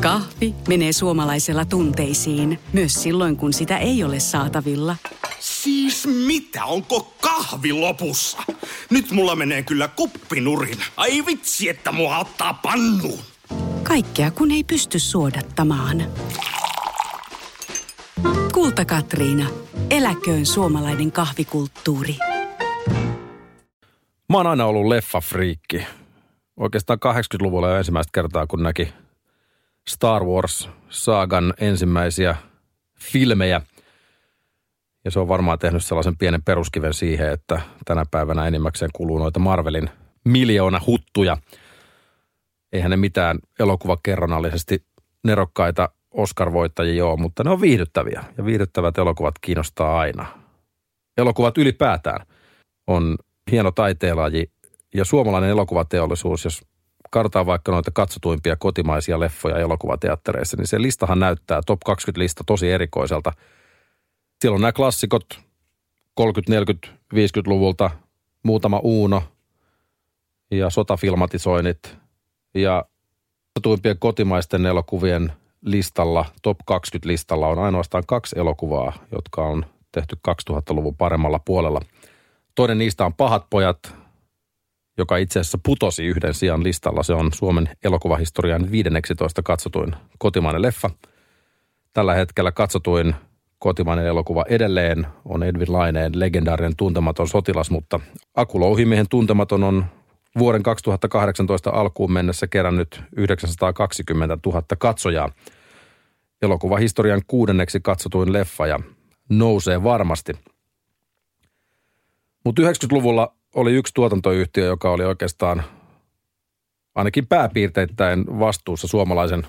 Kahvi menee suomalaisella tunteisiin, myös silloin kun sitä ei ole saatavilla. Siis mitä, onko kahvi lopussa? Nyt mulla menee kyllä kuppinurin. Ai vitsi, että mua ottaa pannuun. Kaikkea kun ei pysty suodattamaan. Kulta Katriina. Eläköön suomalainen kahvikulttuuri. Mä oon aina ollut leffafriikki. Oikeastaan 80-luvulla jo ensimmäistä kertaa, kun näki Star Wars-saagan ensimmäisiä filmejä. Ja se on varmaan tehnyt sellaisen pienen peruskiven siihen, että tänä päivänä enimmäkseen kuluu noita Marvelin miljoona huttuja. Eihän ne mitään elokuvakerronallisesti nerokkaita Oscar-voittajia ole, mutta ne on viihdyttäviä. Ja viihdyttävät elokuvat kiinnostaa aina. Elokuvat ylipäätään on hieno taiteenlaji ja suomalainen elokuvateollisuus, jos kartaa vaikka noita katsotuimpia kotimaisia leffoja elokuvateattereissa, niin se listahan näyttää top 20 lista tosi erikoiselta. Siellä on nämä klassikot 30, 40, 50-luvulta, muutama Uuno ja sotafilmatisoinnit ja katsotuimpien kotimaisten elokuvien listalla, top 20 listalla on ainoastaan kaksi elokuvaa, jotka on tehty 2000-luvun paremmalla puolella. Toinen niistä on Pahat pojat, joka itse asiassa putosi yhden sijan listalla. Se on Suomen elokuvahistorian 15 katsotuin kotimainen leffa. Tällä hetkellä katsotuin kotimainen elokuva edelleen on Edwin Laineen legendaarinen tuntematon sotilas, mutta Aku Louhimiehen tuntematon on vuoden 2018 alkuun mennessä kerännyt 920 000 katsojaa. Elokuvahistorian kuudenneksi katsotuin leffa ja nousee varmasti. Mutta 90-luvulla oli yksi tuotantoyhtiö, joka oli oikeastaan ainakin pääpiirteittäin vastuussa suomalaisen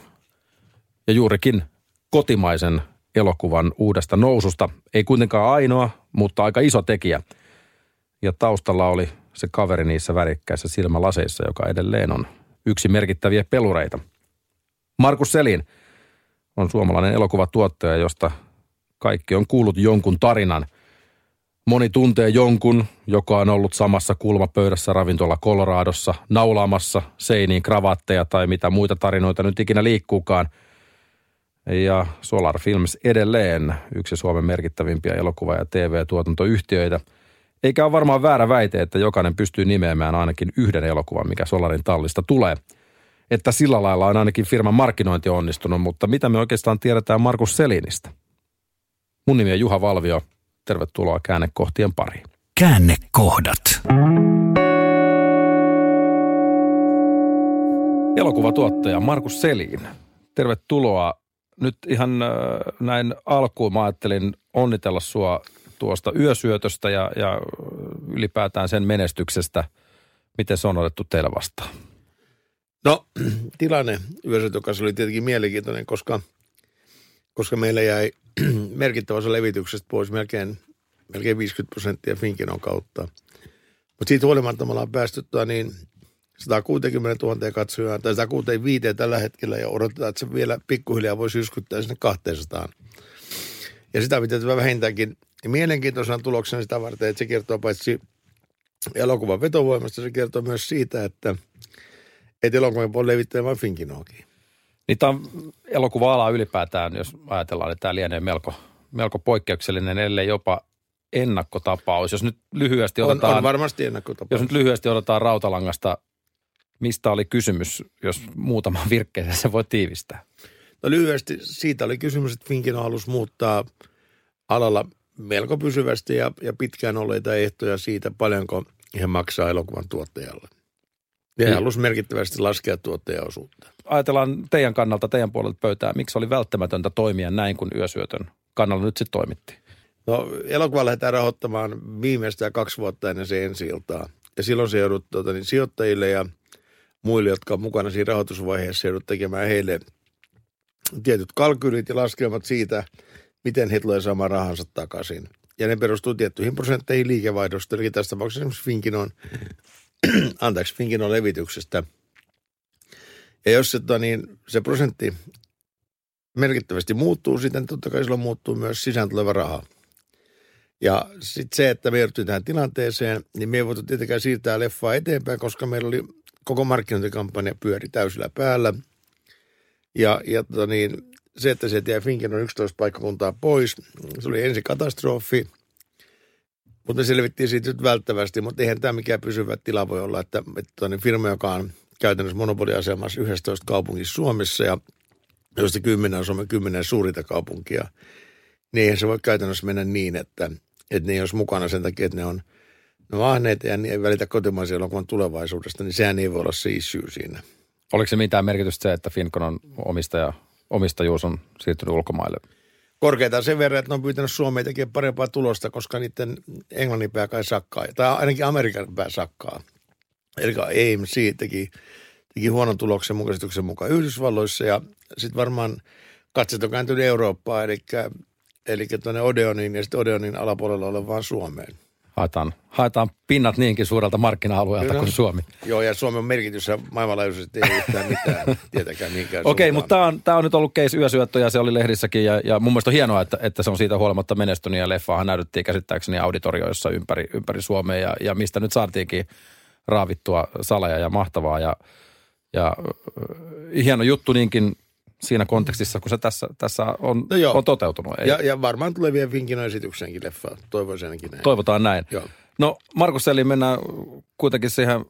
ja juurikin kotimaisen elokuvan uudesta noususta. Ei kuitenkaan ainoa, mutta aika iso tekijä. Ja taustalla oli se kaveri niissä värikkäissä silmälaseissa, joka edelleen on yksi merkittäviä pelureita. Markus Selin on suomalainen elokuvatuottaja, josta kaikki on kuullut jonkun tarinan – Moni tuntee jonkun, joka on ollut samassa kulmapöydässä ravintola Coloradossa, naulaamassa seiniin kravatteja tai mitä muita tarinoita nyt ikinä liikkuukaan. Ja Solar Films edelleen yksi Suomen merkittävimpiä elokuva- ja TV-tuotantoyhtiöitä. Eikä ole varmaan väärä väite, että jokainen pystyy nimeämään ainakin yhden elokuvan, mikä Solarin tallista tulee. Että sillä lailla on ainakin firman markkinointi onnistunut, mutta mitä me oikeastaan tiedetään Markus Selinistä? Mun nimi on Juha Valvio – Tervetuloa käännekohtien pariin. Käännekohdat. Elokuvatuottaja Markus Selin. Tervetuloa. Nyt ihan äh, näin alkuun mä ajattelin onnitella sua tuosta yösyötöstä ja, ja ylipäätään sen menestyksestä. Miten se on otettu teillä vastaan? No tilanne yösyötön kanssa oli tietenkin mielenkiintoinen, koska, koska meillä jäi merkittävä osa levityksestä pois, melkein, melkein 50 prosenttia Finkinon kautta. Mutta siitä huolimatta me ollaan päästy tota niin 160 000 katsojaa tai 165 tällä hetkellä ja odotetaan, että se vielä pikkuhiljaa voisi syskyttää sinne 200. Ja sitä pitää vähintäänkin mielenkiintoisena tuloksena sitä varten, että se kertoo paitsi elokuvan vetovoimasta, se kertoo myös siitä, että, että elokuvan voi levittää vain Finkinoakin. Niin tämä on elokuva-ala ylipäätään, jos ajatellaan, että tämä lienee melko, melko poikkeuksellinen, ellei jopa ennakkotapaus. Jos nyt lyhyesti otetaan... On, on varmasti ennakkotapaus. Jos nyt lyhyesti otetaan Rautalangasta, mistä oli kysymys, jos muutama virkkeeseen se voi tiivistää? No lyhyesti siitä oli kysymys, että Finkin halusi muuttaa alalla melko pysyvästi ja, ja pitkään olleita ehtoja siitä, paljonko he maksaa elokuvan tuottajalle. Ja niin. halusi merkittävästi laskea tuottajaosuutta ajatellaan teidän kannalta, teidän puolelta pöytää, miksi oli välttämätöntä toimia näin, kun yösyötön kannalla nyt sitten toimittiin? No elokuva lähdetään rahoittamaan viimeistä kaksi vuotta ennen se ensi iltaa. Ja silloin se joudut tuota, niin sijoittajille ja muille, jotka on mukana siinä rahoitusvaiheessa, joudut tekemään heille tietyt kalkylit ja laskelmat siitä, miten he tulee saamaan rahansa takaisin. Ja ne perustuu tiettyihin prosentteihin liikevaihdosta. Eli tässä tapauksessa esimerkiksi Finkinon, anteeksi, Finkinon levityksestä – ja jos se, tota niin, se prosentti merkittävästi muuttuu, sitten totta kai silloin muuttuu myös sisään tuleva raha. Ja sitten se, että me joudumme tähän tilanteeseen, niin me ei voitu tietenkään siirtää leffaa eteenpäin, koska meillä oli koko markkinointikampanja pyöri täysillä päällä. Ja, ja tota niin, se, että se jäi Finkenon 11 paikkakuntaa pois, se oli ensi katastrofi. Mutta me selvittiin siitä nyt välttävästi, mutta eihän tämä mikään pysyvä tila voi olla, että, että niin firma, joka on käytännössä monopoliasemassa 11 kaupungissa Suomessa ja joista 10 on Suomen 10 suurinta kaupunkia, niin eihän se voi käytännössä mennä niin, että, että ne ei olisi mukana sen takia, että ne on no ahneita ja ne ei välitä kotimaisen elokuvan tulevaisuudesta, niin sehän ei voi olla se issue siinä. Oliko se mitään merkitystä se, että Finkonon omistaja, omistajuus on siirtynyt ulkomaille? Korkeita sen verran, että ne on pyytänyt Suomeen tekemään parempaa tulosta, koska niiden englannin pää kai sakkaa, tai ainakin Amerikan pää sakkaa. Eli AMC teki, teki huonon tuloksen mun mukaan Yhdysvalloissa ja sitten varmaan katset on kääntynyt Eurooppaan, eli, eli tuonne Odeonin ja sitten Odeonin alapuolella olevaan Suomeen. Haetaan, haetaan pinnat niinkin suurelta markkina-alueelta kuin Suomi. Joo, ja Suomen merkitys maailmanlaajuisesti ei yhtään mitään, tietenkään minkään Okei, okay, mutta tämä on, on nyt ollut case yösyöttö ja se oli lehdissäkin ja, ja mun mielestä on hienoa, että, että se on siitä huolimatta menestynyt ja leffaahan näytettiin käsittääkseni auditorioissa ympäri, ympäri Suomea ja, ja mistä nyt saatiinkin raavittua salaja ja mahtavaa ja, ja hieno juttu niinkin siinä kontekstissa, kun se tässä, tässä on, no on toteutunut. Ei. Ja, ja varmaan tulee vielä Finkin esitykseenkin leffa. Toivoisin ainakin näin. Toivotaan näin. Joo. No Markus Eli, mennään kuitenkin siihen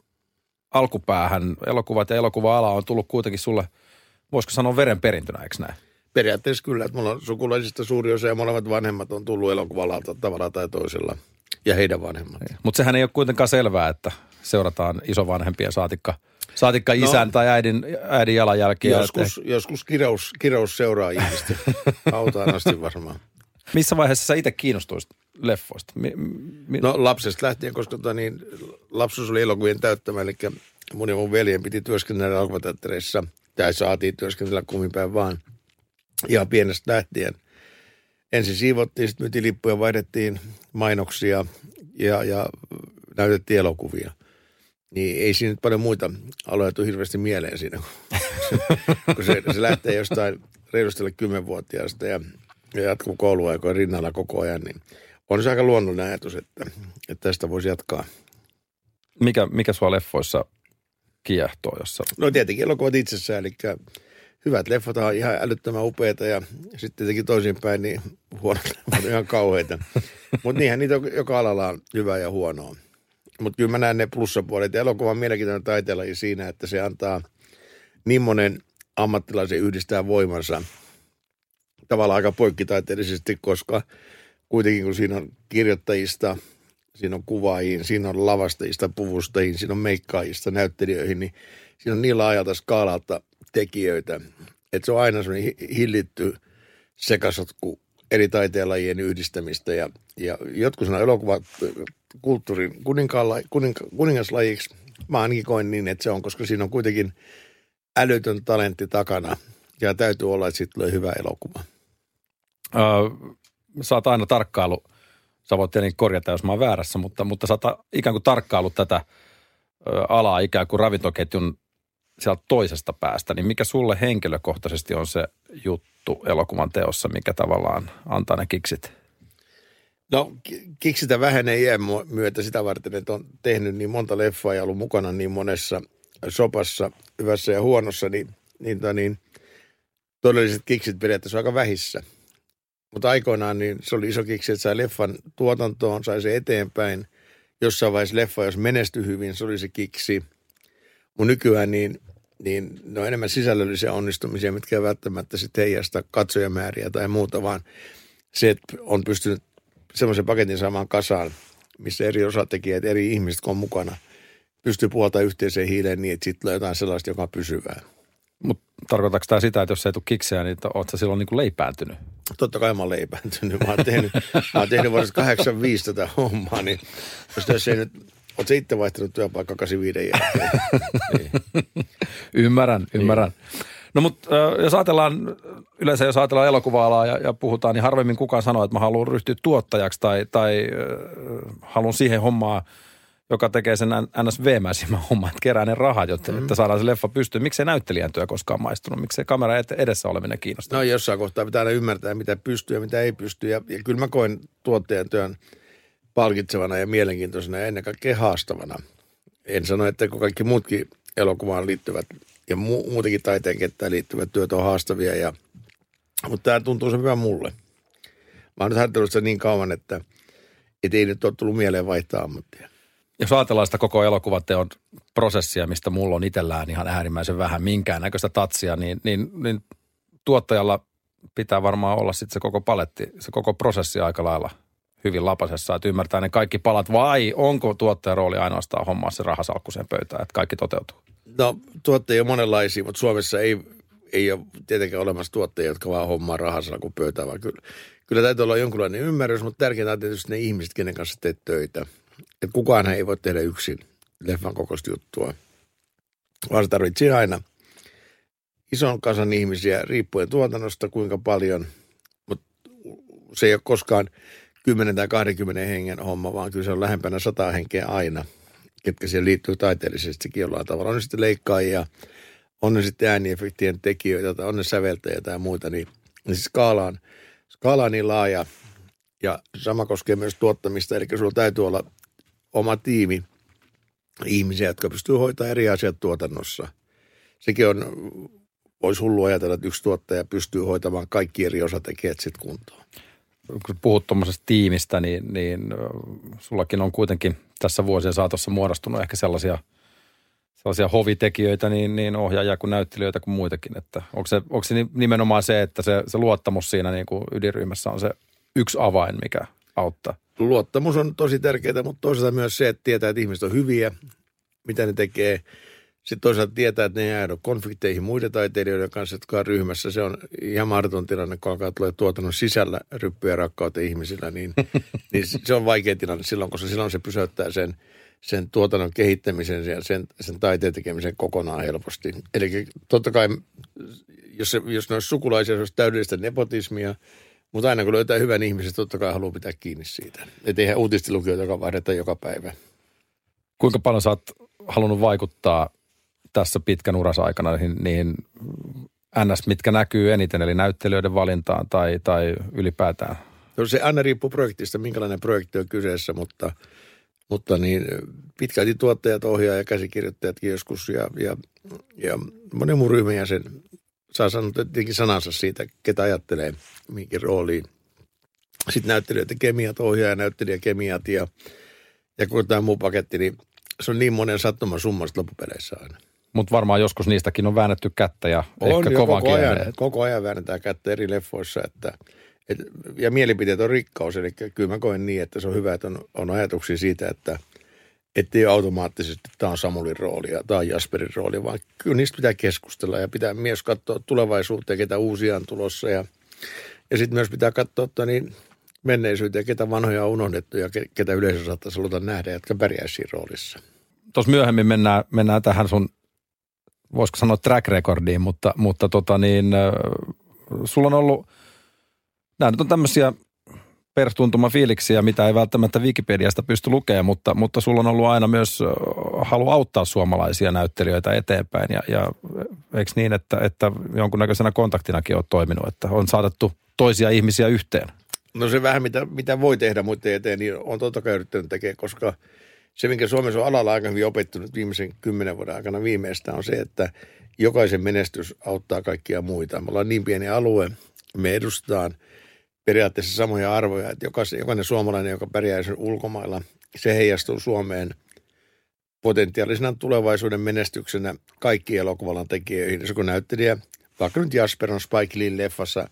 alkupäähän. Elokuvat ja elokuva-ala on tullut kuitenkin sulle, voisiko sanoa verenperintönä, eikö näin? Periaatteessa kyllä, että mulla on sukulaisista suuri osa ja molemmat vanhemmat on tullut elokuva tavalla tai toisella. Ja heidän vanhemmat. Mutta sehän ei ole kuitenkaan selvää, että seurataan isovanhempia saatikka – Saatikka no. isän no, tai äidin, äidin jalanjälkiä. Joskus, te... joskus kirous, kirous seuraa ihmistä. Autaan asti varmaan. Missä vaiheessa sä itse kiinnostuisit leffoista? Mi, mi... No lapsesta lähtien, koska tota, niin, lapsuus oli elokuvien täyttämä, eli mun ja mun veljen piti työskennellä elokuvateattereissa. Tai saatiin työskennellä kumminpäin vaan. Ihan pienestä lähtien. Ensin siivottiin, sitten myytiin lippuja, vaihdettiin mainoksia ja, ja näytettiin elokuvia niin ei siinä nyt paljon muita aloja tule hirveästi mieleen siinä, kun se, se lähtee jostain reilustelle kymmenvuotiaasta ja, ja jatkuu kouluaikojen rinnalla koko ajan, niin on se aika luonnollinen ajatus, että, että tästä voisi jatkaa. Mikä, mikä sua leffoissa kiehtoo? Jossa... No tietenkin elokuvat itsessään, eli hyvät leffot on ihan älyttömän upeita ja sitten tietenkin toisinpäin niin huonot leffot ihan kauheita. Mutta niinhän niitä joka alalla on hyvää ja huonoa. Mutta kyllä mä näen ne plussapuolet. Ja elokuvan mielenkiintoinen taiteilaji siinä, että se antaa niin monen ammattilaisen yhdistää voimansa tavallaan aika poikkitaiteellisesti, koska kuitenkin kun siinä on kirjoittajista, siinä on kuvaajiin, siinä on lavastajista, puvustajiin, siinä on meikkaajista, näyttelijöihin, niin siinä on niin laajalta skaalalta tekijöitä, että se on aina semmoinen hillitty sekasotku eri taiteenlajien yhdistämistä. Ja, ja jotkut sanoo elokuva kulttuurin kuninkaalla, kuninka, kuningaslajiksi. Mä ainakin koen niin, että se on, koska siinä on kuitenkin älytön talentti takana. Ja täytyy olla, että siitä tulee hyvä elokuva. Öö, sä oot aina tarkkailu, sä voit tietenkin korjata, jos mä oon väärässä, mutta, mutta sä oot ikään kuin tarkkailu tätä alaa ikään kuin ravintoketjun sieltä toisesta päästä, niin mikä sulle henkilökohtaisesti on se juttu elokuvan teossa, mikä tavallaan antaa ne kiksit? No kiksitä vähenee iän myötä sitä varten, että on tehnyt niin monta leffaa ja ollut mukana niin monessa sopassa, hyvässä ja huonossa, niin, niin, tota niin todelliset kiksit periaatteessa aika vähissä. Mutta aikoinaan niin se oli iso kiksi, että sai leffan tuotantoon, sai se eteenpäin. Jossain vaiheessa leffa, jos menestyi hyvin, se oli se kiksi. Mun nykyään niin, niin ne on enemmän sisällöllisiä onnistumisia, mitkä ei välttämättä sitten heijasta katsojamääriä tai muuta, vaan se, että on pystynyt semmoisen paketin saamaan kasaan, missä eri osatekijät, eri ihmiset, kun on mukana, pystyy puhaltamaan yhteiseen hiileen niin, että sitten tulee jotain sellaista, joka on pysyvää. Mutta tarkoittaako tämä sitä, että jos ei tule kikseä, niin oletko silloin niin kuin leipääntynyt? Totta kai mä oon leipääntynyt. Mä oon tehnyt, mä oon tehnyt vuodesta 85 tätä hommaa, niin jos ei nyt Oletko itse vaihtanut työpaikka 85 jälkeen? niin. Ymmärrän, ymmärrän. Niin. No mutta jos ajatellaan, yleensä jos ajatellaan elokuva ja, ja puhutaan, niin harvemmin kukaan sanoo, että mä haluan ryhtyä tuottajaksi tai, tai äh, haluan siihen hommaa, joka tekee sen ns. veemäisimmän homman, että kerää ne rahat, jotta, mm. että saadaan se leffa pystyyn. Miksei näyttelijän työ koskaan maistunut? Miksei kamera edessä oleminen kiinnostaa? No jossain kohtaa pitää aina ymmärtää, mitä pystyy ja mitä ei pysty. Ja, ja kyllä mä koen tuottajan työn palkitsevana ja mielenkiintoisena ja ennen kaikkea haastavana. En sano, että kaikki muutkin elokuvaan liittyvät ja mu- muutenkin taiteen kenttään liittyvät työt on haastavia. Ja, mutta tämä tuntuu hyvä mulle. Mä oon nyt harjoitellut sitä niin kauan, että et ei nyt ole tullut mieleen vaihtaa ammattia. Jos ajatellaan sitä koko elokuvateon prosessia, mistä mulla on itsellään ihan äärimmäisen vähän minkäännäköistä tatsia, niin, niin, niin tuottajalla pitää varmaan olla sitten se koko paletti, se koko prosessi aika lailla hyvin lapasessa, että ymmärtää ne kaikki palat, vai onko tuottajan rooli ainoastaan hommaa se rahasalkku sen pöytään, että kaikki toteutuu? No tuottajia on monenlaisia, mutta Suomessa ei, ei ole tietenkään olemassa tuottajia, jotka vaan hommaa rahasalkun pöytään, vaan kyllä, kyllä täytyy olla jonkunlainen ymmärrys, mutta tärkeintä on tietysti ne ihmiset, kenen kanssa teet töitä. Että kukaan ei voi tehdä yksin leffan kokoista juttua, vaan se tarvitsee aina ison kansan ihmisiä, riippuen tuotannosta kuinka paljon, mutta se ei ole koskaan 10 tai 20 hengen homma, vaan kyllä se on lähempänä 100 henkeä aina, ketkä siihen liittyy taiteellisesti jollain tavalla. On ne sitten leikkaajia, on ne sitten ääniefektien tekijöitä tai on ne säveltäjiä tai muita, niin, niin siis skaala on, skaala on niin laaja ja sama koskee myös tuottamista, eli sulla täytyy olla oma tiimi ihmisiä, jotka pystyy hoitamaan eri asiat tuotannossa. Sekin on, voisi hullu ajatella, että yksi tuottaja pystyy hoitamaan kaikki eri osatekijät sitten kuntoon. Kun puhut tuommoisesta tiimistä, niin, niin sullakin on kuitenkin tässä vuosien saatossa muodostunut ehkä sellaisia, sellaisia hovitekijöitä, niin, niin ohjaajia kuin näyttelijöitä kuin muitakin. Että onko, se, onko se nimenomaan se, että se, se luottamus siinä niin kuin ydinryhmässä on se yksi avain, mikä auttaa? luottamus on tosi tärkeää, mutta toisaalta myös se, että tietää, että ihmiset on hyviä, mitä ne tekee. Sitten toisaalta tietää, että ne ei jäädä konflikteihin muiden taiteilijoiden kanssa, jotka on ryhmässä. Se on ihan mahdoton tilanne, kun alkaa tulla tuotannon sisällä ryppyjä rakkautta ihmisillä, niin, niin se on vaikea tilanne silloin, koska silloin se pysäyttää sen, sen tuotannon kehittämisen ja sen, sen taiteen tekemisen kokonaan helposti. Eli totta kai, jos, se, jos ne olisi sukulaisia, se olisi täydellistä nepotismia – mutta aina kun löytää hyvän ihmisen, totta kai haluaa pitää kiinni siitä. Että eihän uutistilukijoita, joka vaihdetaan joka päivä. Kuinka paljon sä oot halunnut vaikuttaa tässä pitkän uras aikana niihin, niihin NS, mitkä näkyy eniten, eli näyttelijöiden valintaan tai, tai ylipäätään? No se aina riippuu projektista, minkälainen projekti on kyseessä, mutta, mutta niin pitkälti tuottajat, ohjaajat ja käsikirjoittajatkin joskus ja, ja, ja monen muun ryhmän jäsen saa sanoa tietenkin sanansa siitä, ketä ajattelee minkin rooliin. Sitten näyttelijöiden kemiat, ohjaaja, näyttelijäkemiat ja, ja kun tämä muu paketti, niin se on niin monen sattuman summasta loppupeleissä aina. Mutta varmaan joskus niistäkin on väännetty kättä ja on ehkä kovan koko ajan, koko ajan väännetään kättä eri leffoissa, että, et, ja mielipiteet on rikkaus, eli kyllä mä koen niin, että se on hyvä, että on, on ajatuksia siitä, että – ettei automaattisesti, tämä on Samulin rooli ja tämä on Jasperin rooli, vaan kyllä niistä pitää keskustella ja pitää myös katsoa tulevaisuuteen, ketä uusia on tulossa ja, ja sitten myös pitää katsoa että niin menneisyyteen, ketä vanhoja on unohdettu ja ketä yleisö saattaisi haluta nähdä, jotka pärjäisi siinä roolissa. Tuossa myöhemmin mennään, mennään tähän sun, voisiko sanoa track recordiin, mutta, mutta tota niin, sulla on ollut, nämä nyt on tämmöisiä perstuntuma fiiliksiä, mitä ei välttämättä Wikipediasta pysty lukemaan, mutta, mutta sulla on ollut aina myös halu auttaa suomalaisia näyttelijöitä eteenpäin. Ja, ja eikö niin, että, että jonkunnäköisenä kontaktinakin on toiminut, että on saatettu toisia ihmisiä yhteen? No se vähän, mitä, mitä voi tehdä muiden eteen, niin on totta kai yrittänyt tekemään, koska se, minkä Suomessa on alalla aika hyvin opettunut viimeisen kymmenen vuoden aikana viimeistä, on se, että jokaisen menestys auttaa kaikkia muita. Me ollaan niin pieni alue, me edustetaan – periaatteessa samoja arvoja, että jokainen, jokainen suomalainen, joka pärjää ulkomailla, se heijastuu Suomeen potentiaalisena tulevaisuuden menestyksenä kaikkiin elokuvalan tekijöihin. Se kun näyttelijä, vaikka nyt Jasper on Spike Lee leffassa,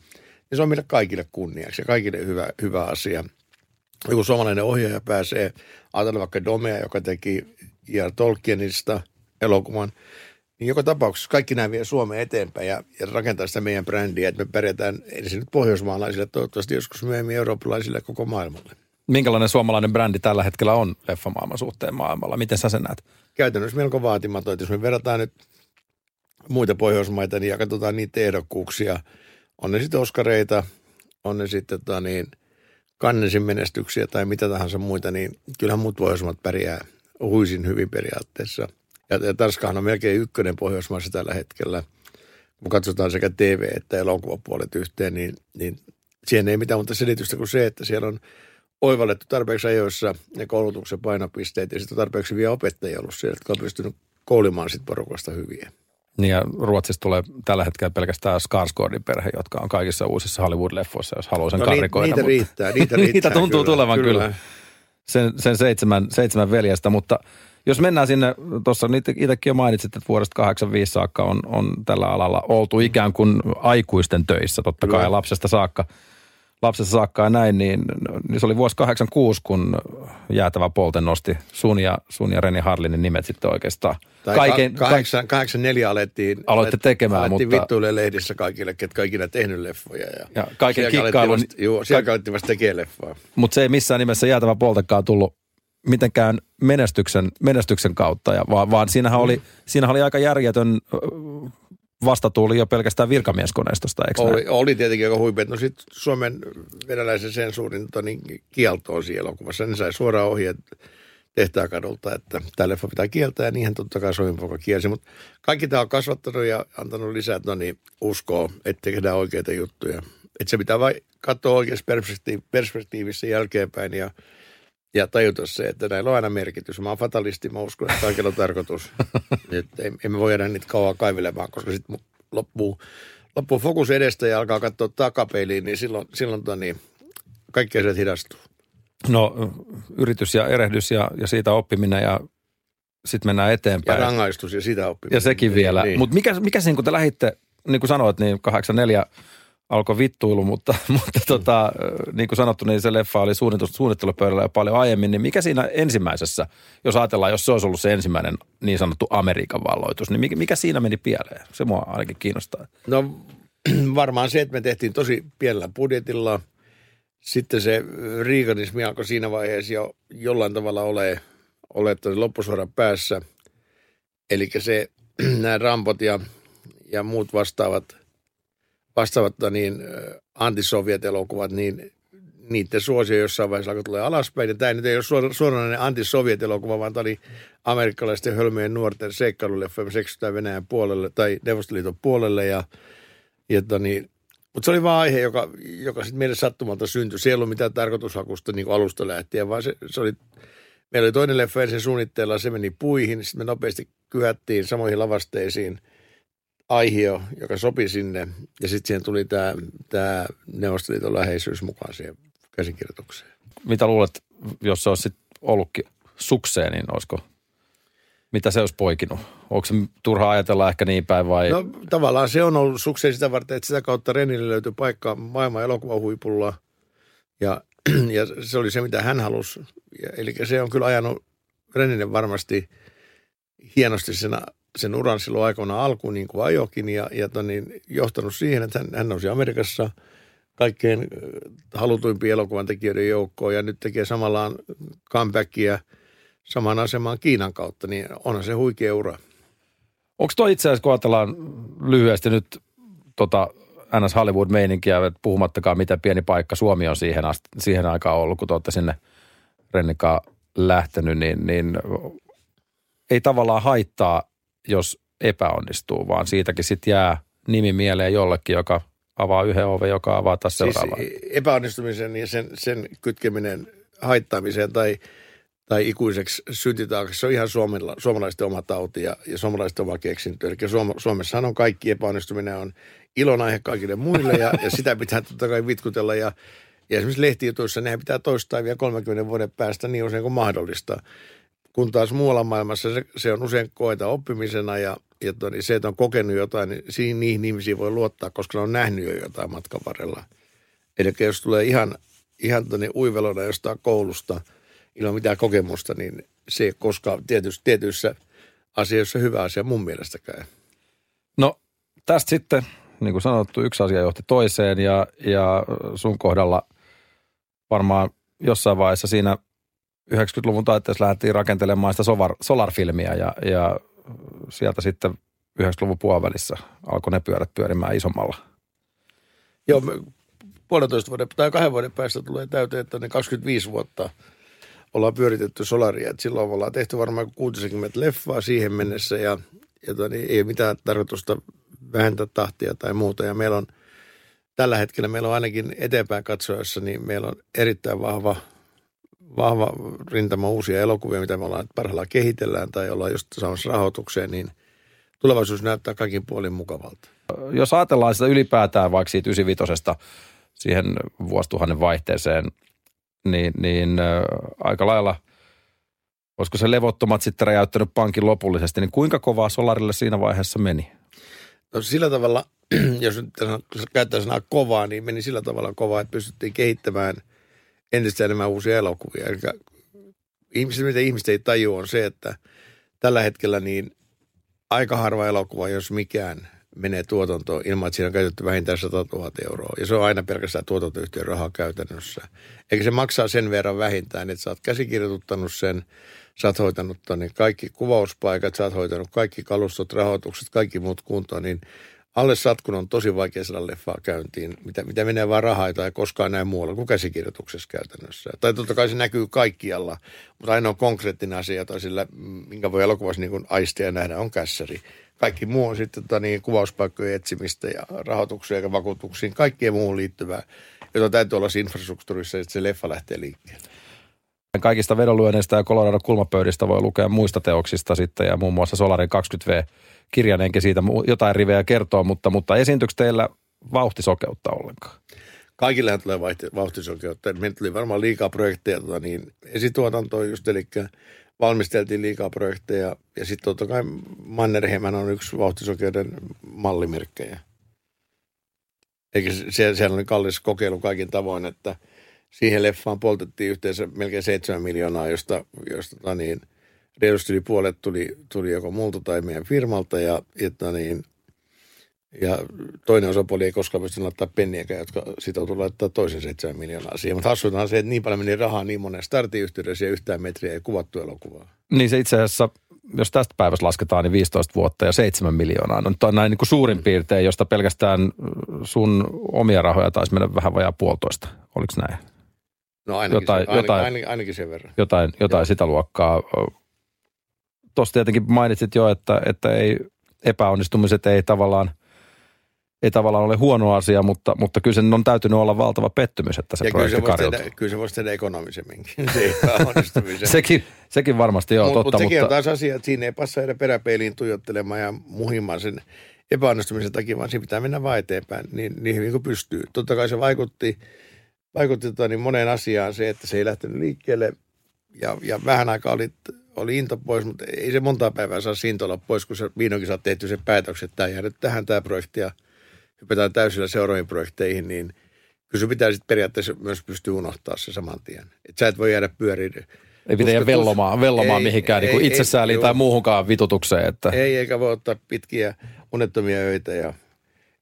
niin se on meille kaikille kunniaksi ja kaikille hyvä, hyvä asia. Joku suomalainen ohjaaja pääsee, ajatellaan vaikka Domea, joka teki ja Tolkienista elokuvan – niin joka tapauksessa kaikki nämä vie Suomeen eteenpäin ja, ja rakentaa sitä meidän brändiä, että me pärjätään ensin nyt pohjoismaalaisille, toivottavasti joskus myöhemmin eurooppalaisille koko maailmalle. Minkälainen suomalainen brändi tällä hetkellä on leffamaailman suhteen maailmalla? Miten sä sen näet? Käytännössä melko vaatimaton. Että jos me verrataan nyt muita Pohjoismaita niin ja katsotaan niitä ehdokkuuksia, on ne sitten oskareita, on ne sitten tota, niin, kannesin menestyksiä tai mitä tahansa muita, niin kyllähän muut Pohjoismaat pärjää huisin hyvin periaatteessa – ja, ja Tanskahan on melkein ykkönen Pohjoismaissa tällä hetkellä. Kun katsotaan sekä TV- että elokuvapuolet yhteen, niin, niin siihen ei mitään muuta selitystä kuin se, että siellä on oivallettu tarpeeksi ajoissa ne koulutuksen painopisteet ja sitten tarpeeksi vielä opettajia ollut siellä, jotka on pystynyt koulimaan sitten porukasta hyviä. Niin ja Ruotsissa tulee tällä hetkellä pelkästään Skarsgårdin perhe, jotka on kaikissa uusissa Hollywood-leffoissa, jos haluaa sen No, karrikoida. niitä mutta- riittää, niitä riittää. niitä tuntuu kyllä, tulevan kyllä. Sen, sen seitsemän, seitsemän veljestä, mutta jos mennään sinne, tuossa itsekin jo mainitsit, että vuodesta 85 saakka on, on tällä alalla oltu ikään kuin aikuisten töissä, totta kai Kyllä. lapsesta saakka, lapsesta saakka ja näin, niin, niin se oli vuosi 86, kun jäätävä Polte nosti sun ja, sun ja Reni Harlinin nimet sitten oikeastaan. Tai Kaiken, ka- kahdeksan, kahdeksan neljä alettiin, Aloitte tekemään, alettiin mutta- vittuille lehdissä kaikille, ketkä ikinä tehnyt leffoja. Ja, Ja kaiken kikkailun- juu, sieltä alettiin vasta tekemään leffaa. mutta se ei missään nimessä jäätävä Poltekaan tullut mitenkään menestyksen, menestyksen kautta, ja vaan, vaan siinähän, oli, siinähän oli aika järjetön vastatuuli jo pelkästään virkamieskonestosta, eikö näin? Oli, oli tietenkin aika huipea. No sitten Suomen venäläisen sensuurin tota, niin kieltoon siinä elokuvassa. Ne sai suoraan ohjeet tehtäväkadulta, että tämä leffa pitää kieltää ja niinhän totta kai Suomen poika kielsi. Mutta kaikki tämä on kasvattanut ja antanut lisää no niin, uskoa, että tehdään oikeita juttuja. Että se pitää vain katsoa oikeassa perspektiiv- perspektiivissä jälkeenpäin ja, ja tajuta se, että näillä on aina merkitys. Mä oon fatalisti, mä uskon, että kaikilla on tarkoitus. että emme voi jäädä niitä kauan kaivelemaan, koska sitten loppuu, loppuu fokus edestä ja alkaa katsoa takapeiliin, niin silloin, silloin tota niin, kaikki asiat hidastuu. No yritys ja erehdys ja, ja siitä oppiminen ja sitten mennään Ja eteenpäin. rangaistus ja sitä oppiminen. ja sekin vielä. Niin. Mutta mikä, mikä siinä, kun te lähditte, niin kuin sanoit, niin 84 alkoi vittuilu, mutta, mutta tota, niin kuin sanottu, niin se leffa oli suunnittelu, suunnittelupöydällä jo paljon aiemmin. Niin mikä siinä ensimmäisessä, jos ajatellaan, jos se olisi ollut se ensimmäinen niin sanottu Amerikan valloitus, niin mikä, mikä siinä meni pieleen? Se mua ainakin kiinnostaa. No varmaan se, että me tehtiin tosi pienellä budjetilla. Sitten se riikanismi alkoi siinä vaiheessa jo jollain tavalla ole, ole loppusuoran päässä. Eli se, nämä rampot ja, ja muut vastaavat, vastaavat tota niin, ö, antisovjet-elokuvat, niin niiden suosio jossain vaiheessa alkoi tulee alaspäin. Ja tämä nyt ei ole suora- suoranainen antisovjet-elokuva, vaan tämä oli amerikkalaisten hölmöjen nuorten seikkailuleffa, joka seksytään Venäjän puolelle tai Neuvostoliiton puolelle. Ja, ja tota niin, mutta se oli vaan aihe, joka, joka sitten meille sattumalta syntyi. Se ei ollut mitään tarkoitushakusta niin alusta lähtien, vaan se, se oli, meillä oli toinen leffa ensin suunnitteilla, se meni puihin. Sitten me nopeasti kyhättiin samoihin lavasteisiin aihio, joka sopi sinne. Ja sitten siihen tuli tämä, tämä Neuvostoliiton läheisyys mukaan siihen käsikirjoitukseen. Mitä luulet, jos se olisi sit ollutkin sukseen, niin olisiko, mitä se olisi poikinut? Onko se turha ajatella ehkä niin päin vai? No tavallaan se on ollut sukseen sitä varten, että sitä kautta Renille löytyi paikka maailman elokuvan huipulla. Ja, ja se oli se, mitä hän halusi. Ja, eli se on kyllä ajanut Renille varmasti hienosti sen, sen uran silloin aikoina alkuun, niin kuin ajokin, ja, ja ton niin, johtanut siihen, että hän, hän nousi Amerikassa kaikkein halutuimpien elokuvan tekijöiden joukkoon, ja nyt tekee samallaan comebackia samaan asemaan Kiinan kautta, niin onhan se huikea ura. Onko tuo itse asiassa, kun ajatellaan lyhyesti nyt tota NS Hollywood-meininkiä, puhumattakaan mitä pieni paikka Suomi on siihen, asti, siihen aikaan ollut, kun te olette sinne Rennikaan lähtenyt, niin, niin ei tavallaan haittaa, jos epäonnistuu, vaan siitäkin sitten jää nimi mieleen jollekin, joka avaa yhden oven, joka avaa taas seuraavan. Siis epäonnistumisen ja sen, sen kytkeminen haittaamiseen tai, tai ikuiseksi syntitaaksi, se on ihan suomala, suomalaisten oma tauti ja, ja suomalaisten oma keksintö. Eli Suom, Suomessahan on kaikki epäonnistuminen on ilonaihe kaikille muille ja, ja sitä pitää totta kai vitkutella ja, ja esimerkiksi lehtijutuissa nehän pitää toistaa vielä 30 vuoden päästä niin usein kuin mahdollista. Kun taas muualla maailmassa se, se on usein koeta oppimisena ja, ja toni, se, että on kokenut jotain, niin siihen niihin ihmisiin voi luottaa, koska ne on nähnyt jo jotain matkan varrella. Eli jos tulee ihan, ihan tonne uivelona jostain koulusta ilman mitään kokemusta, niin se ei koskaan tietyissä, tietyissä asioissa hyvä asia mun mielestäkään. No tästä sitten, niin kuin sanottu, yksi asia johti toiseen ja, ja sun kohdalla varmaan jossain vaiheessa siinä 90-luvun taitteessa lähdettiin rakentelemaan sitä solar, solar-filmiä ja, ja sieltä sitten 90-luvun puolivälissä alkoi ne pyörät pyörimään isommalla. Joo, puolentoista vuoden tai kahden vuoden päästä tulee täyteen, että ne 25 vuotta ollaan pyöritetty Solaria. Et silloin ollaan tehty varmaan 60 leffaa siihen mennessä ja, ja tota, niin ei mitään tarkoitusta vähentää tahtia tai muuta. Ja meillä on tällä hetkellä, meillä on ainakin eteenpäin katsoessa, niin meillä on erittäin vahva, vahva rintama uusia elokuvia, mitä me ollaan parhaillaan kehitellään tai ollaan just saamassa rahoitukseen, niin tulevaisuus näyttää kaikin puolin mukavalta. Jos ajatellaan sitä ylipäätään vaikka siitä 95 siihen vuosituhannen vaihteeseen, niin, niin äh, aika lailla, olisiko se levottomat sitten räjäyttänyt pankin lopullisesti, niin kuinka kovaa Solarille siinä vaiheessa meni? No sillä tavalla, jos nyt käyttää sanaa kovaa, niin meni sillä tavalla kovaa, että pystyttiin kehittämään entistä enemmän uusia elokuvia. Eli ihmiset, mitä ihmiset ei tajua, on se, että tällä hetkellä niin aika harva elokuva, jos mikään, menee tuotantoon ilman, että siinä on käytetty vähintään 100 000 euroa. Ja se on aina pelkästään tuotantoyhtiön rahaa käytännössä. Eikä se maksaa sen verran vähintään, että sä oot käsikirjoituttanut sen, sä oot hoitanut kaikki kuvauspaikat, sä oot hoitanut kaikki kalustot, rahoitukset, kaikki muut kuntoon, niin alle satkun on tosi vaikea saada leffaa käyntiin, mitä, mitä menee vaan rahaa tai koskaan näin muualla kuin käsikirjoituksessa käytännössä. Tai totta kai se näkyy kaikkialla, mutta ainoa konkreettinen asia, tai sillä, minkä voi elokuvassa niin aistia nähdä, on kässäri. Kaikki muu on sitten tota, niin, kuvauspaikkojen etsimistä ja rahoituksia ja vakuutuksiin, kaikkeen muuhun liittyvää, jota täytyy olla infrastruktuurissa, että se leffa lähtee liikkeelle. Kaikista vedonlyönneistä ja Colorado kulmapöydistä voi lukea muista teoksista sitten ja muun muassa Solarin 20V kirjanenkin siitä jotain rivejä kertoo, mutta, mutta esiintyykö teillä vauhtisokeutta ollenkaan? Kaikillehan tulee vauhtisokeutta. Meillä tuli varmaan liikaa projekteja, tota niin, esituotantoa just, eli valmisteltiin liikaa projekteja. Ja sitten totta kai Mannerheiman on yksi vauhtisokeuden mallimerkkejä. Eikä siellä, siellä oli kallis kokeilu kaikin tavoin, että siihen leffaan poltettiin yhteensä melkein 7 miljoonaa, josta, josta tota niin, reilusti yli puolet tuli, tuli joko multa tai meidän firmalta ja, että niin, ja toinen osapuoli ei koskaan pystynyt laittaa penniäkään, jotka sitoutuivat laittaa toisen 7 miljoonaa siihen. Mutta hassuina on se, että niin paljon meni rahaa niin monen startiyhteydessä ja yhtään metriä ei kuvattu elokuvaa. Niin se itse asiassa, jos tästä päivästä lasketaan, niin 15 vuotta ja 7 miljoonaa. No on näin niin kuin suurin piirtein, josta pelkästään sun omia rahoja taisi mennä vähän vajaa puolitoista. Oliko näin? No ainakin, jotain, se, ainakin, jotain, ainakin, ainakin sen verran. Jotain, jotain sitä luokkaa. Tuossa tietenkin mainitsit jo, että, että ei, epäonnistumiset ei tavallaan – ei tavallaan ole huono asia, mutta, mutta kyllä sen on täytynyt olla valtava pettymys, että se ja projekti kyllä se, tehdä, kyllä se voisi tehdä ekonomisemminkin, se sekin, sekin varmasti joo, Mut, totta. Mutta sekin on taas asia, että siinä ei passa edes peräpeiliin tuijottelemaan ja muhimaan sen epäonnistumisen takia, vaan siinä pitää mennä vaan eteenpäin niin, niin hyvin kuin pystyy. Totta kai se vaikutti, vaikutti tota, niin moneen asiaan se, että se ei lähtenyt liikkeelle ja, ja vähän aikaa oli, oli into pois, mutta ei se monta päivää saa siitä olla pois, kun se vihdoinkin saa tehty se päätöksen, että tämä jää nyt tähän tämä projekti ja – hypätään täysillä seuraaviin projekteihin, niin kyllä se pitää sitten periaatteessa myös pystyä unohtaa se saman tien. Että sä et voi jäädä pyöriin. Ei pitää vellomaan, vellomaan ei, mihinkään niin ei, itsesääliin ei, tai muuhunkaan vitutukseen. Että. Ei, eikä voi ottaa pitkiä unettomia öitä ja,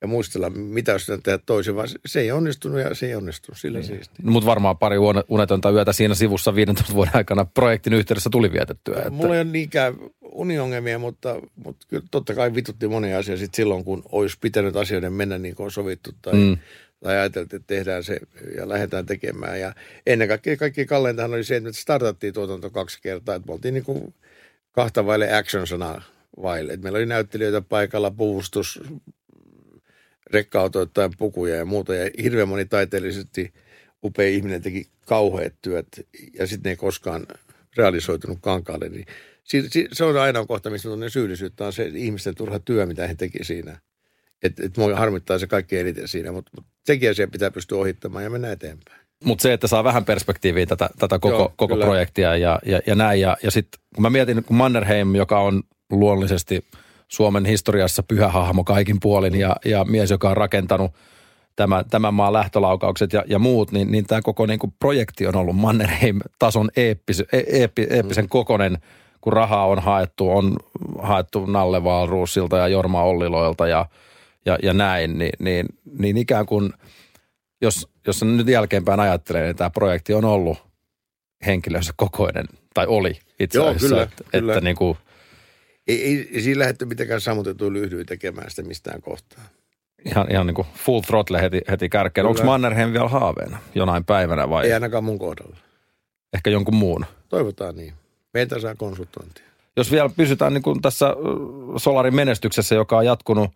ja muistella, mitä jos tehdä toisin, vaan se ei onnistunut ja se ei onnistunut sillä niin. siisti. No, mutta varmaan pari unetonta yötä siinä sivussa 15 vuoden aikana projektin yhteydessä tuli vietettyä. Että... Mulla ei ole niinkään uniongelmia, mutta, mutta kyllä totta kai vitutti monia asioita sit silloin, kun olisi pitänyt asioiden mennä niin kuin on sovittu tai, mm. tai ajateltiin, että tehdään se ja lähdetään tekemään. Ja ennen kaikkea kaikki kalleintahan oli se, että me startattiin tuotanto kaksi kertaa, että me oltiin niin kuin kahta vaille action-sanaa vaille. Et meillä oli näyttelijöitä paikalla, puvustus, rekka tai pukuja ja muuta. Ja hirveän moni taiteellisesti upea ihminen teki kauheat työt ja sitten ne ei koskaan realisoitunut kankaalle. Niin se on aina kohta, missä on syyllisyyttä, on se ihmisten turha työ, mitä he teki siinä. Että et mua harmittaa se kaikki eniten siinä, mutta mut sekin asia pitää pystyä ohittamaan ja mennä eteenpäin. Mutta se, että saa vähän perspektiiviä tätä, tätä koko, Joo, koko projektia ja, ja, ja näin. Ja, ja sitten kun mä mietin, kun Mannerheim, joka on luonnollisesti Suomen historiassa pyhä hahmo kaikin puolin ja, ja mies, joka on rakentanut tämän, tämän maan lähtölaukaukset ja, ja muut, niin, niin tämä koko niin kuin projekti on ollut Mannerheim-tason eeppis, e, eeppi, eeppisen mm. kokonen – kun rahaa on haettu, on haettu Nalle Valruusilta ja Jorma Olliloilta ja, ja, ja näin, niin, niin, niin ikään kuin, jos, jos nyt jälkeenpäin ajattelee, niin tämä projekti on ollut henkilönsä kokoinen, tai oli itse Joo, asiassa. Kyllä, että, kyllä. Että niin kuin, ei, ei, ei siinä lähdetty mitenkään sammutettu lyhdyä tekemään sitä mistään kohtaa. Ihan, ihan niin kuin full throttle heti, heti kärkeen. Onko Mannerheim vielä haaveena jonain päivänä vai? Ei ainakaan mun kohdalla. Ehkä jonkun muun? Toivotaan niin. Meitä saa konsultointia. Jos vielä pysytään niin kuin tässä Solarin menestyksessä, joka on jatkunut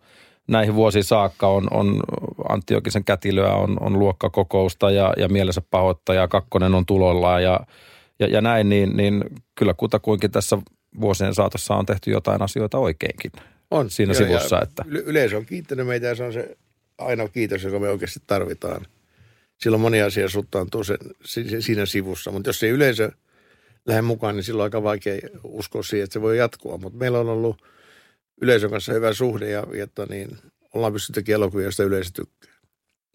näihin vuosiin saakka, on, on Antti Jokisen kätilöä, on, on luokkakokousta ja, ja mielensä pahoittaja, kakkonen on tulollaan ja, ja, ja näin, niin, niin kyllä kutakuinkin tässä vuosien saatossa on tehty jotain asioita oikeinkin. On. siinä Ja- sivussa. ja että. yle- Yleisö on kiittänyt meitä ja se on se ainoa kiitos, joka me oikeasti tarvitaan. Silloin moni asia suttaantuu sen, si- siinä sivussa, mutta jos ei yleisö lähde mukaan, niin silloin on aika vaikea uskoa siihen, että se voi jatkua. Mutta meillä on ollut yleisön kanssa hyvä suhde ja, ja että niin, ollaan pystytty tekemään elokuvia, joista yleisö tykkää.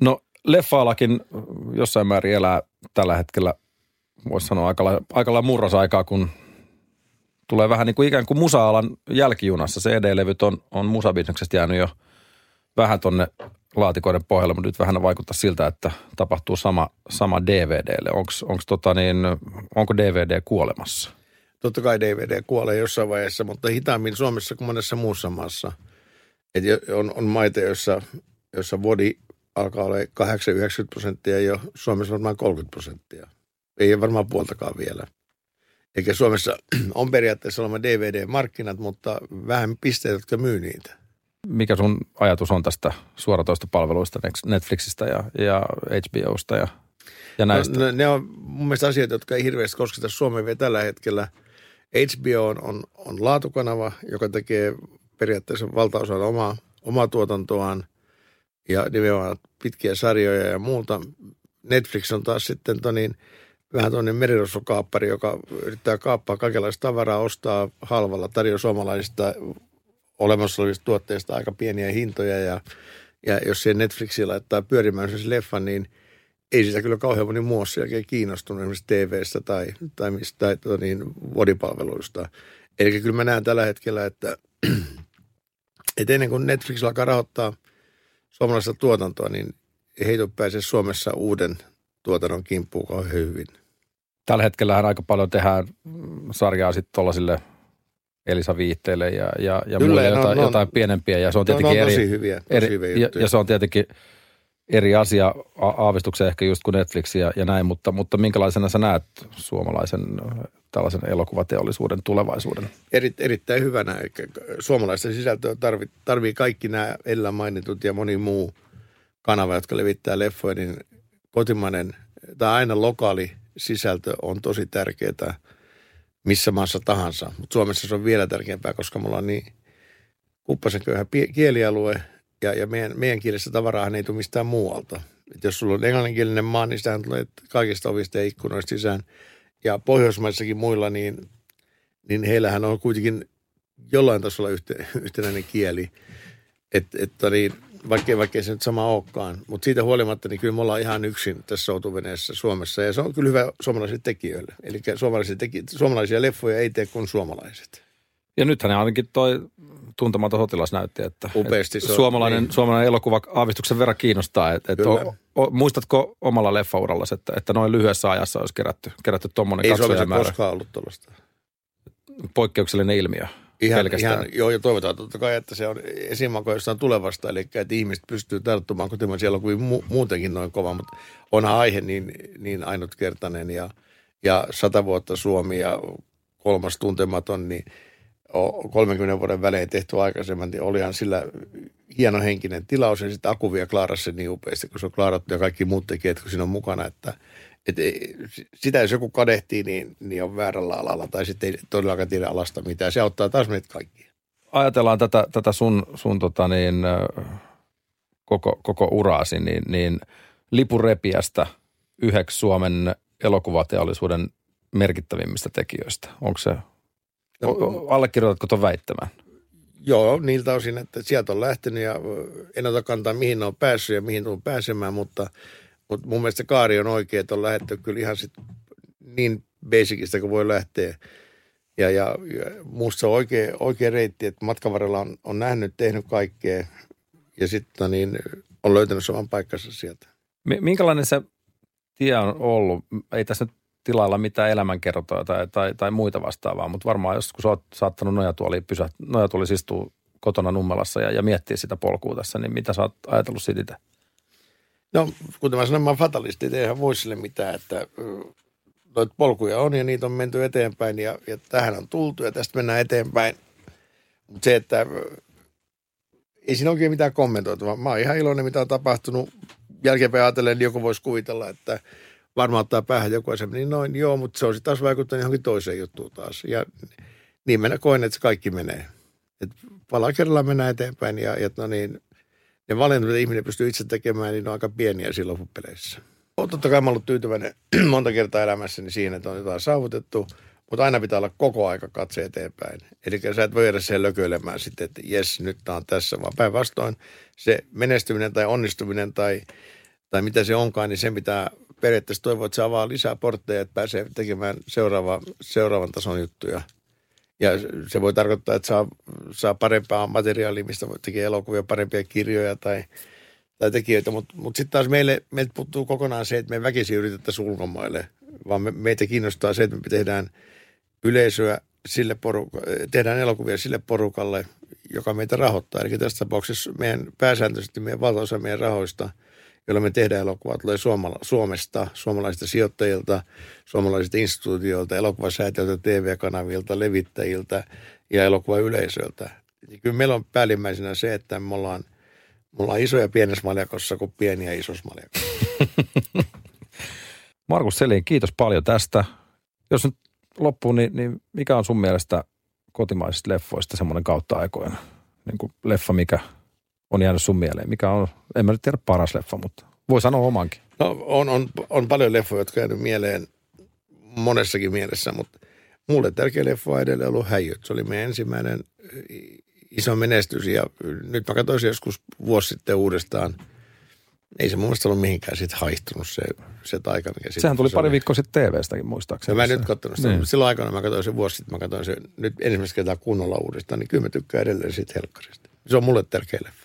No leffa-alakin jossain määrin elää tällä hetkellä, voisi sanoa aika aika murrosaikaa, kun tulee vähän niin kuin ikään kuin musa-alan jälkijunassa. CD-levyt on, on musabisneksestä jäänyt jo vähän tonne laatikoiden pohjalle, mutta nyt vähän vaikuttaa siltä, että tapahtuu sama, sama DVDlle. Onko tota niin, onko DVD kuolemassa? Totta kai DVD kuolee jossain vaiheessa, mutta hitaammin Suomessa kuin monessa muussa maassa. Et on, on maita, joissa, joissa body alkaa olla 8-90 prosenttia jo Suomessa varmaan 30 prosenttia. Ei varmaan puoltakaan vielä. Eikä Suomessa on periaatteessa olema DVD-markkinat, mutta vähän pisteitä, jotka myy niitä. Mikä sun ajatus on tästä suoratoistopalveluista Netflixistä ja, ja HBOsta ja, ja näistä? No, ne, ne on mun mielestä asioita, jotka ei hirveästi kosketa Suomea vielä tällä hetkellä. HBO on, on, on laatukanava, joka tekee periaatteessa valtaosan omaa, omaa tuotantoaan ja nimenomaan pitkiä sarjoja ja muuta. Netflix on taas sitten tonin, vähän tuonne merirosvokaappari, joka yrittää kaappaa kaikenlaista tavaraa, ostaa halvalla, tarjoaa suomalaisista olemassa olevista tuotteista aika pieniä hintoja ja, ja jos siihen Netflixillä laittaa pyörimään sen leffan, niin ei sitä kyllä kauhean moni muu ole kiinnostunut esimerkiksi TV-stä tai, tai, mistä, tai tota niin, vodipalveluista. Eli kyllä mä näen tällä hetkellä, että, että ennen kuin Netflix alkaa rahoittaa suomalaista tuotantoa, niin ei heitä pääse Suomessa uuden tuotannon kimppuun kauhean hyvin. Tällä hetkellähän aika paljon tehdään sarjaa sitten tuollaisille Elisa Viitteille ja, ja, ja Kyllä, muille ne on- jotain, ne on- jotain pienempiä. Ja se on tietenkin ne on eri, tosi hyviä, tosi eri hyviä ja, ja se on tietenkin eri asia aavistuksen ehkä just kuin Netflix ja, ja näin, mutta, mutta minkälaisena sä näet suomalaisen tällaisen elokuvateollisuuden tulevaisuuden? eri, erittäin hyvänä. Eli suomalaista sisältöä tarvii, tarvii kaikki nämä edellä mainitut ja moni muu kanava, jotka levittää leffoja, niin kotimainen tai aina lokaali sisältö on tosi tärkeää missä maassa tahansa. Mutta Suomessa se on vielä tärkeämpää, koska mulla on niin kuppasen köyhä kielialue ja, ja meidän, meidän kielessä tavaraahan ei tule mistään muualta. Et jos sulla on englanninkielinen maa, niin sitähän tulee kaikista ovista ja ikkunoista sisään. Ja Pohjoismaissakin muilla, niin niin heillähän on kuitenkin jollain tasolla yhte, yhtenäinen kieli. Että et, niin, vaikkei, vaikkei se nyt sama olekaan. Mutta siitä huolimatta, niin kyllä me ollaan ihan yksin tässä soutuveneessä Suomessa. Ja se on kyllä hyvä suomalaisille tekijöille. Eli suomalaisia, teki, suomalaisia leffoja ei tee kuin suomalaiset. Ja nythän ne ainakin toi tuntematon sotilas näytti, että, Upeasti että se on, suomalainen, niin. suomalainen elokuva aavistuksen verran kiinnostaa. Et, et o, o, muistatko omalla leffaurallasi, että, että noin lyhyessä ajassa olisi kerätty, kerätty tuommoinen Ei Suomessa katsojamäärä? koskaan ollut tuollaista. Poikkeuksellinen ilmiö. Ihan, pelkästään. ihan, joo, ja toivotaan totta kai, että se on esimako jostain tulevasta, eli että ihmiset pystyy tarttumaan kotimaisia elokuvia mu- muutenkin noin kova, mutta onhan aihe niin, niin ainutkertainen ja, ja sata vuotta Suomi ja kolmas tuntematon, niin o- 30 vuoden välein tehty aikaisemmin, niin olihan sillä hieno henkinen tilaus ja sitten Aku vielä klaarasi sen niin upeasti, kun se on klaarattu ja kaikki muut tekijät, kun siinä on mukana, että et sitä jos joku kadehtii, niin, niin on väärällä alalla tai sitten ei todellakaan tiedä alasta mitään. Se auttaa taas meitä kaikkia. Ajatellaan tätä, tätä sun, sun tota niin, koko, koko uraasi, niin, niin lipurepiästä yhdeksi Suomen elokuvateollisuuden merkittävimmistä tekijöistä. Onko se, No, o- allekirjoitatko tuon väittämään? Joo, niiltä osin, että sieltä on lähtenyt ja en ota kantaa, mihin ne on päässyt ja mihin tulen pääsemään, mutta, mutta mun mielestä kaari on oikein, että on lähdetty kyllä ihan sit niin basicista kuin voi lähteä. Ja, ja, ja musta on oikea, oikea reitti, että matkan varrella on, on nähnyt, tehnyt kaikkea ja sitten niin, on löytänyt saman paikkansa sieltä. Mi- Minkälainen se tie on ollut? Ei tässä nyt tilailla mitään elämänkertoja tai, tai, tai muita vastaavaa, mutta varmaan jos kun sä oot saattanut nojatuoli, pysä, nojatuoli istua kotona Nummelassa ja, ja miettiä sitä polkua tässä, niin mitä sä oot ajatellut siitä itse? No, kuten mä sanoin, mä oon fatalisti, että eihän voi sille mitään, että noita polkuja on ja niitä on menty eteenpäin ja, ja tähän on tultu ja tästä mennään eteenpäin. Mutta se, että ei siinä oikein mitään kommentoitavaa. Mä oon ihan iloinen, mitä on tapahtunut. Jälkeenpäin ajatellen, niin joku voisi kuvitella, että varmaan ottaa päähän joku asia, niin noin, joo, mutta se on sitten taas vaikuttanut johonkin toiseen juttuun taas. Ja niin mä koen, että se kaikki menee. Et pala kerrallaan mennään eteenpäin ja, ja no niin, ne valinnat, mitä ihminen pystyy itse tekemään, niin ne on aika pieniä silloin loppupeleissä. Totta kai ollut tyytyväinen monta kertaa elämässäni siihen, että on jotain saavutettu, mutta aina pitää olla koko aika katse eteenpäin. Eli sä et voi jäädä siihen lököilemään sitten, että jes, nyt tää on tässä, vaan päinvastoin se menestyminen tai onnistuminen tai, tai mitä se onkaan, niin sen pitää periaatteessa toivoa, että se avaa lisää portteja, että pääsee tekemään seuraava, seuraavan tason juttuja. Ja se voi tarkoittaa, että saa, saa parempaa materiaalia, mistä tekee elokuvia, parempia kirjoja tai, tai tekijöitä. Mutta mut sitten taas meille, meiltä puuttuu kokonaan se, että me väkisin yritettäisiin ulkomaille, vaan me, meitä kiinnostaa se, että me tehdään yleisöä sille porukalle, tehdään elokuvia sille porukalle, joka meitä rahoittaa. Eli tässä tapauksessa meidän pääsääntöisesti meidän valtaosa meidän rahoista – jolla me tehdään elokuvaa, tulee Suomala, Suomesta, suomalaisilta sijoittajilta, suomalaisilta instituutioilta, elokuvasäätiöiltä, TV-kanavilta, levittäjiltä ja elokuvayleisöltä. Ja kyllä meillä on päällimmäisenä se, että me ollaan, me ollaan isoja pienessä maljakossa kuin pieniä isossa maljakossa. Markus Selin, kiitos paljon tästä. Jos nyt loppuu, niin, niin mikä on sun mielestä kotimaisista leffoista semmoinen kautta aikoina? Niin kuin leffa, mikä on jäänyt sun mieleen? Mikä on, en mä nyt tiedä paras leffa, mutta voi sanoa omankin. No on, on, on paljon leffoja, jotka jäänyt mieleen monessakin mielessä, mutta mulle tärkeä leffa on edelleen ollut Häijyt. Se oli meidän ensimmäinen iso menestys ja nyt mä katsoin joskus vuosi sitten uudestaan. Ei se mun mielestä ollut mihinkään sitten haihtunut se, se taika, mikä Sehän tuli pari viikkoa sitten TV-stäkin muistaakseni. No mä en nyt katsonut sitä. Niin. Silloin aikana mä katsoin se vuosi sitten, mä katsoin se nyt ensimmäistä kertaa kunnolla uudestaan, niin kyllä mä tykkään edelleen siitä helkkarista. Se on mulle tärkeä leffa.